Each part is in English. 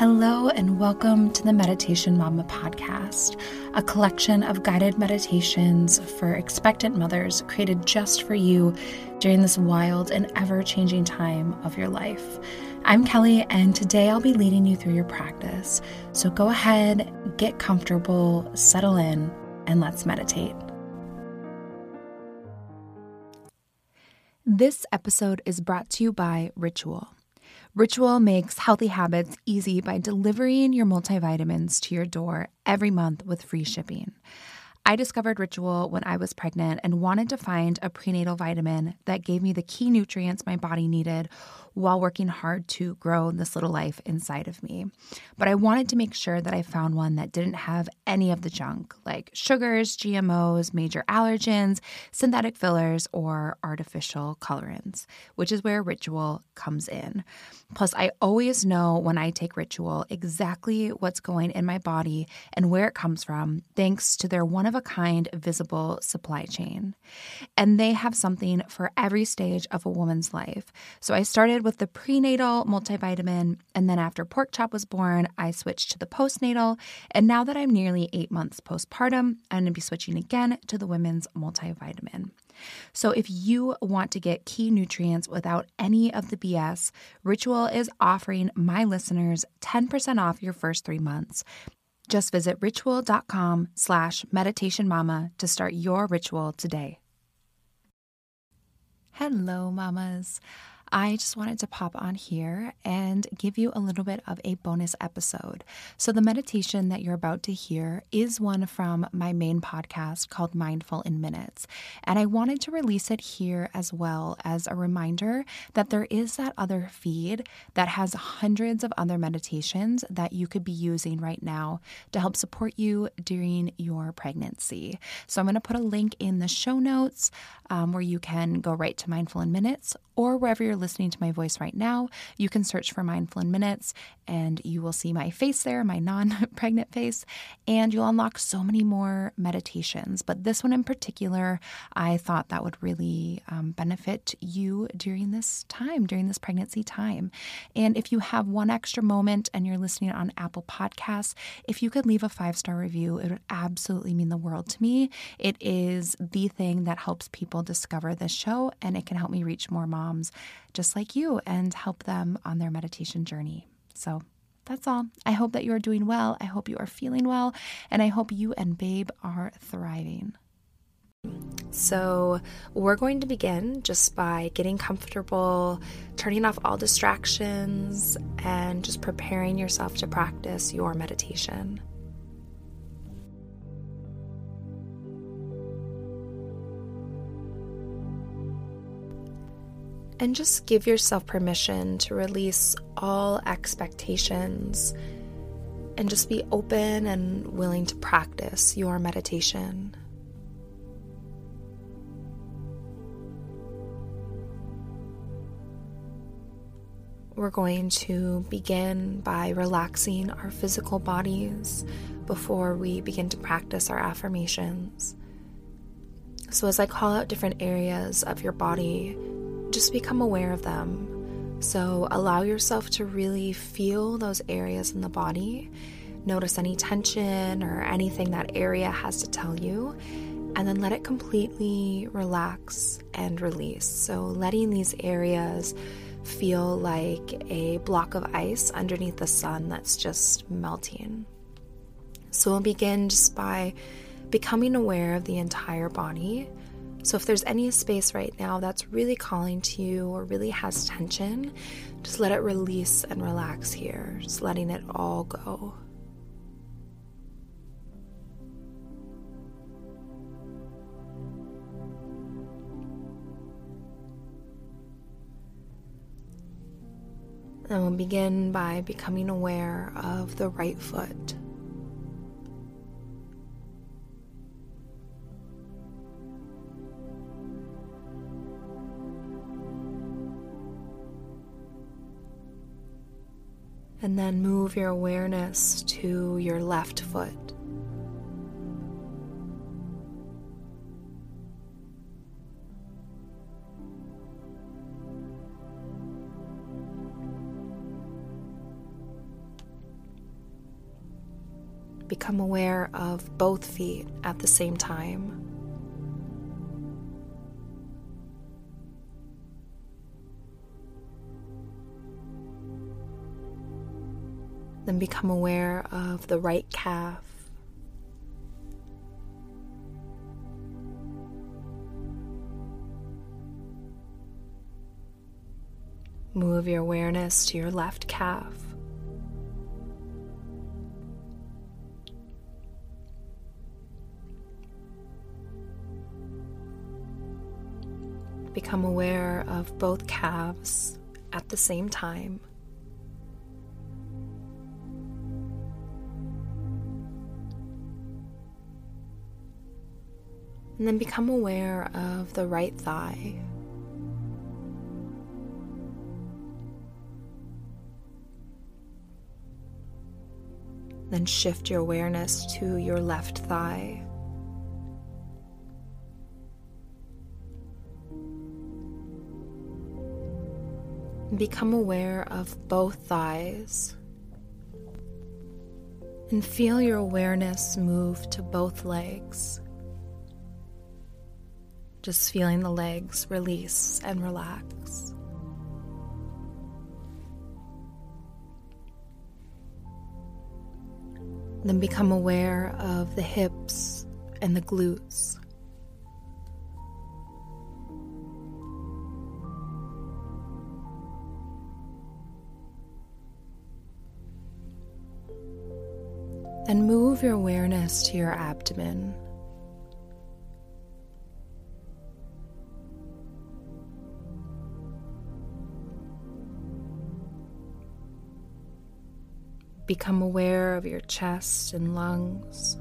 Hello, and welcome to the Meditation Mama podcast, a collection of guided meditations for expectant mothers created just for you during this wild and ever changing time of your life. I'm Kelly, and today I'll be leading you through your practice. So go ahead, get comfortable, settle in, and let's meditate. This episode is brought to you by Ritual. Ritual makes healthy habits easy by delivering your multivitamins to your door every month with free shipping. I discovered Ritual when I was pregnant and wanted to find a prenatal vitamin that gave me the key nutrients my body needed while working hard to grow this little life inside of me. But I wanted to make sure that I found one that didn't have any of the junk, like sugars, GMOs, major allergens, synthetic fillers, or artificial colorants, which is where Ritual comes in. Plus, I always know when I take Ritual exactly what's going in my body and where it comes from, thanks to their one of a kind visible supply chain. And they have something for every stage of a woman's life. So I started started with the prenatal multivitamin, and then after Pork Chop was born, I switched to the postnatal. And now that I'm nearly eight months postpartum, I'm going to be switching again to the women's multivitamin. So, if you want to get key nutrients without any of the BS, Ritual is offering my listeners 10% off your first three months. Just visit ritual.com slash meditationmama to start your ritual today. Hello, mamas. I just wanted to pop on here and give you a little bit of a bonus episode. So, the meditation that you're about to hear is one from my main podcast called Mindful in Minutes. And I wanted to release it here as well as a reminder that there is that other feed that has hundreds of other meditations that you could be using right now to help support you during your pregnancy. So, I'm going to put a link in the show notes um, where you can go right to Mindful in Minutes or wherever you're listening to my voice right now, you can search for Mindful in Minutes and you will see my face there, my non pregnant face, and you'll unlock so many more meditations. But this one in particular, I thought that would really um, benefit you during this time, during this pregnancy time. And if you have one extra moment and you're listening on Apple Podcasts, if you could leave a five star review, it would absolutely mean the world to me. It is the thing that helps people discover this show and it can help me reach more moms just like you and help them on their meditation journey. So that's all. I hope that you are doing well. I hope you are feeling well. And I hope you and Babe are thriving. So, we're going to begin just by getting comfortable, turning off all distractions, and just preparing yourself to practice your meditation. And just give yourself permission to release all expectations and just be open and willing to practice your meditation. We're going to begin by relaxing our physical bodies before we begin to practice our affirmations. So, as I call out different areas of your body, just become aware of them. So allow yourself to really feel those areas in the body. Notice any tension or anything that area has to tell you, and then let it completely relax and release. So, letting these areas feel like a block of ice underneath the sun that's just melting. So, we'll begin just by becoming aware of the entire body so, if there's any space right now that's really calling to you or really has tension, just let it release and relax here, just letting it all go. And we'll begin by becoming aware of the right foot. and then move your awareness to your left foot. Become aware of both feet at the same time. Then become aware of the right calf. Move your awareness to your left calf. Become aware of both calves at the same time. And then become aware of the right thigh. Then shift your awareness to your left thigh. Become aware of both thighs. And feel your awareness move to both legs. Just feeling the legs release and relax. Then become aware of the hips and the glutes. Then move your awareness to your abdomen. Become aware of your chest and lungs.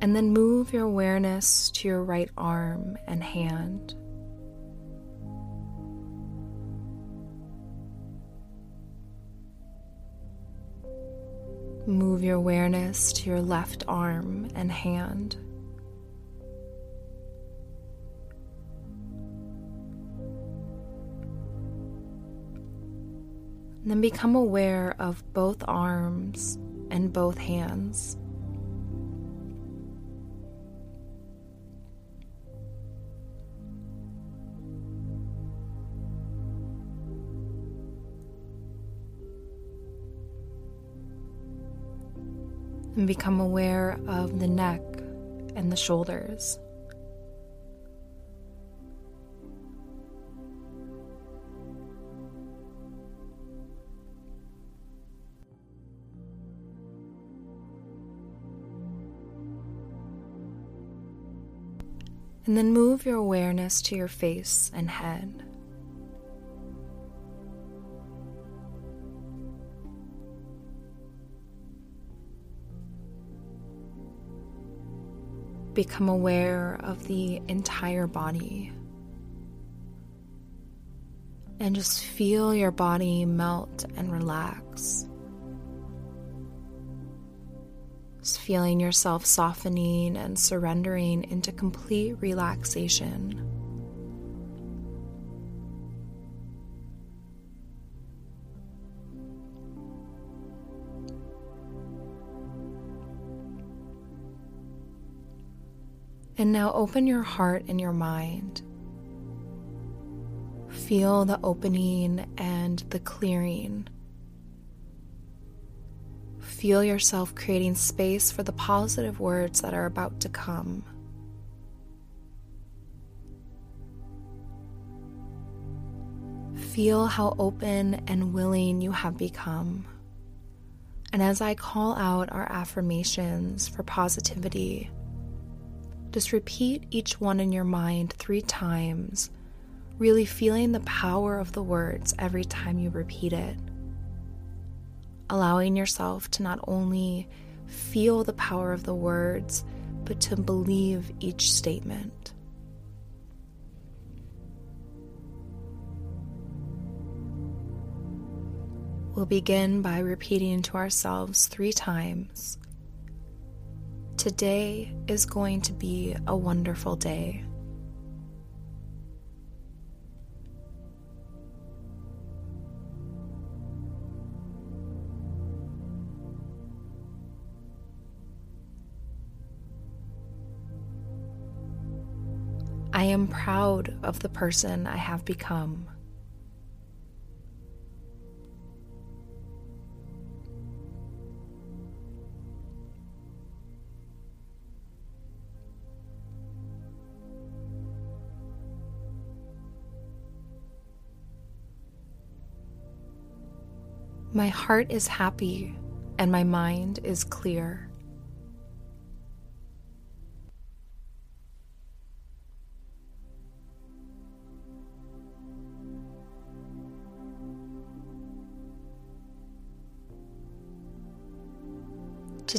And then move your awareness to your right arm and hand. Move your awareness to your left arm and hand. Then become aware of both arms and both hands. And become aware of the neck and the shoulders. And then move your awareness to your face and head. Become aware of the entire body. And just feel your body melt and relax. Feeling yourself softening and surrendering into complete relaxation. And now open your heart and your mind. Feel the opening and the clearing Feel yourself creating space for the positive words that are about to come. Feel how open and willing you have become. And as I call out our affirmations for positivity, just repeat each one in your mind three times, really feeling the power of the words every time you repeat it allowing yourself to not only feel the power of the words, but to believe each statement. We'll begin by repeating to ourselves three times Today is going to be a wonderful day. I am proud of the person I have become. My heart is happy and my mind is clear.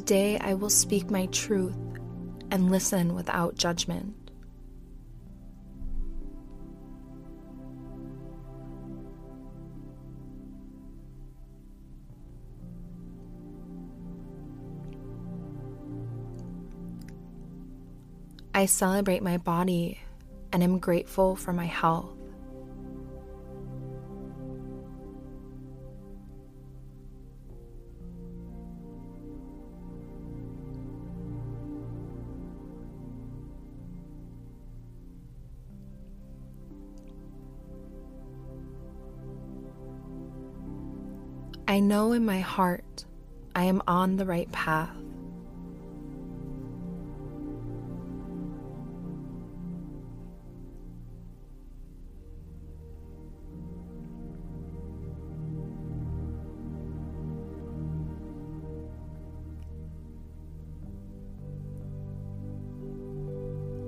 Today I will speak my truth and listen without judgment. I celebrate my body and am grateful for my health. I know in my heart I am on the right path.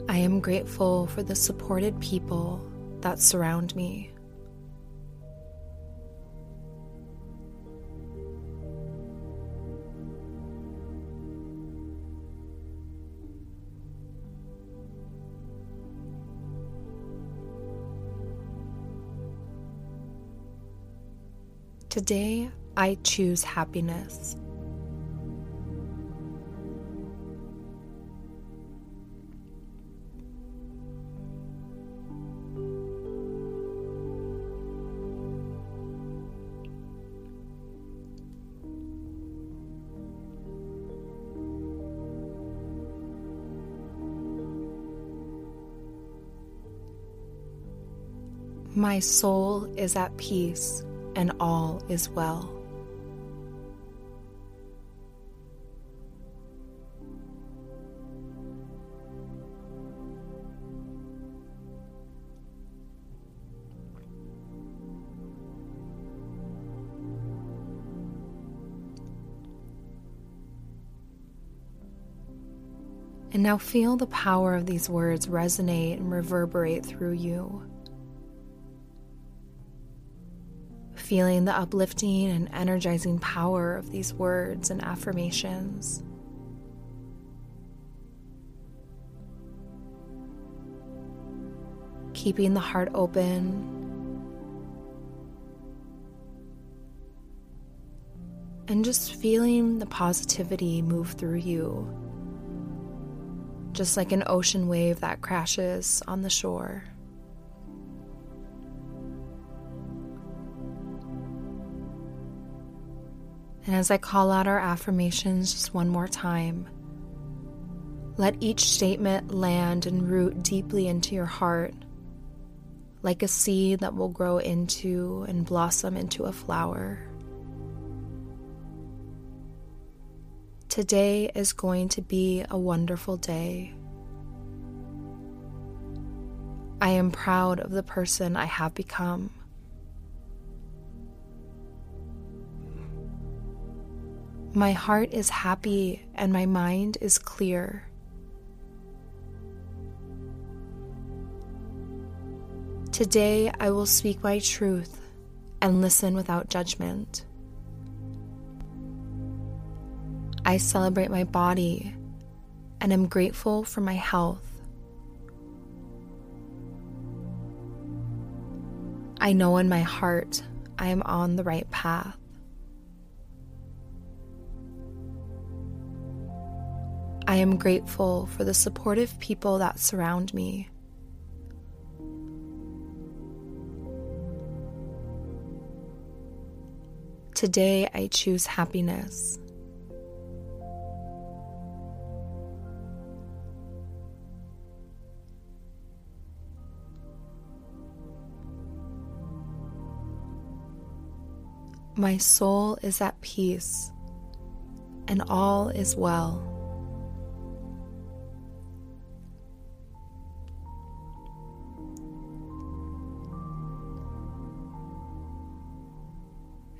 I am grateful for the supported people that surround me. Today, I choose happiness. My soul is at peace and all is well. And now feel the power of these words resonate and reverberate through you. Feeling the uplifting and energizing power of these words and affirmations. Keeping the heart open. And just feeling the positivity move through you, just like an ocean wave that crashes on the shore. And as I call out our affirmations just one more time, let each statement land and root deeply into your heart, like a seed that will grow into and blossom into a flower. Today is going to be a wonderful day. I am proud of the person I have become. My heart is happy and my mind is clear. Today I will speak my truth and listen without judgment. I celebrate my body and am grateful for my health. I know in my heart I am on the right path. I am grateful for the supportive people that surround me. Today I choose happiness. My soul is at peace, and all is well.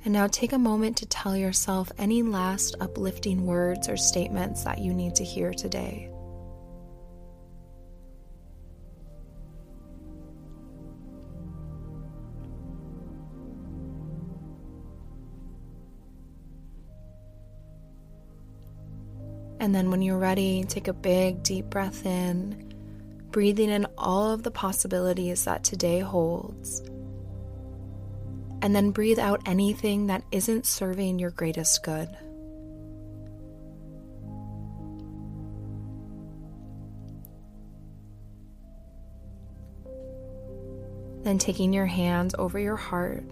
And now take a moment to tell yourself any last uplifting words or statements that you need to hear today. And then, when you're ready, take a big, deep breath in, breathing in all of the possibilities that today holds and then breathe out anything that isn't serving your greatest good. Then taking your hands over your heart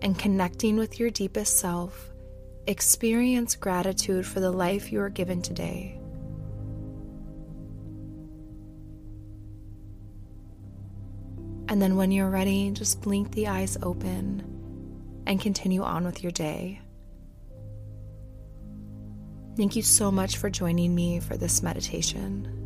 and connecting with your deepest self, experience gratitude for the life you are given today. And then when you're ready, just blink the eyes open and continue on with your day. Thank you so much for joining me for this meditation.